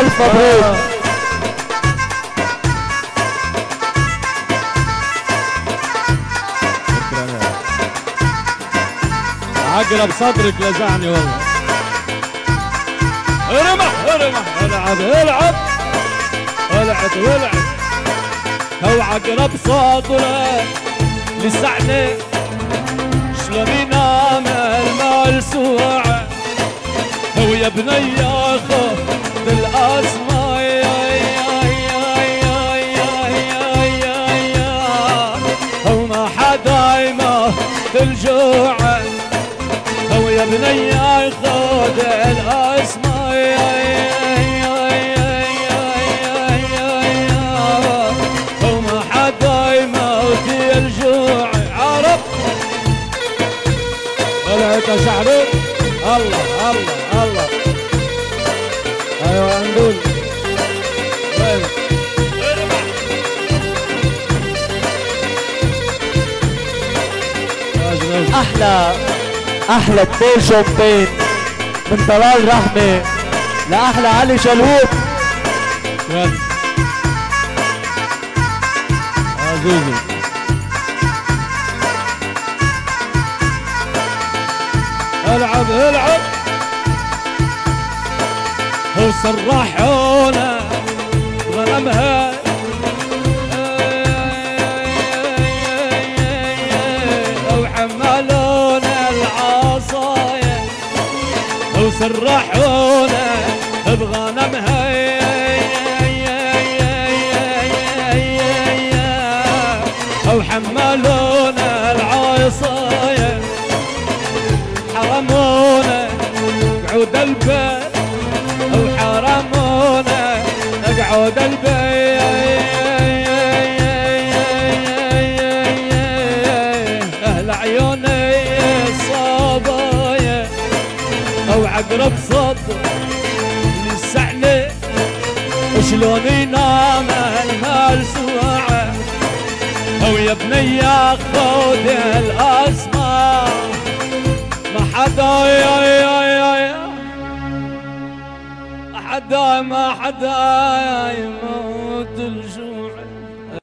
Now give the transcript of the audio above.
ألف مبروك. عقرب صدرك لزعني والله. ارمح ارمح العب العب. العب العب. هو عقرب صدرك لسعني شلون ينام المال سوعه؟ هو يا بني الجوع. هو يا بني ياخذ الأسماء. يا يا يا يا يا يا يا هو ما حدا يموت الجوع الله الله الله. أيوه ندول أحلى أحلى اثنين شومبين من طلال رحمة. لاحلى علي عزوزي العب العب. هو غنمها أو وسرحونا بغنمها أو حملونا العصايه حرمونا قعود البيت. أو حرمونا قعود البيت. عقرب صدر لسعني شلون ينام المال سواعة. أو يا بني ياخذ الأسماء. ما حدا يا يا يا يا. حدا ما حدا يموت الجوع.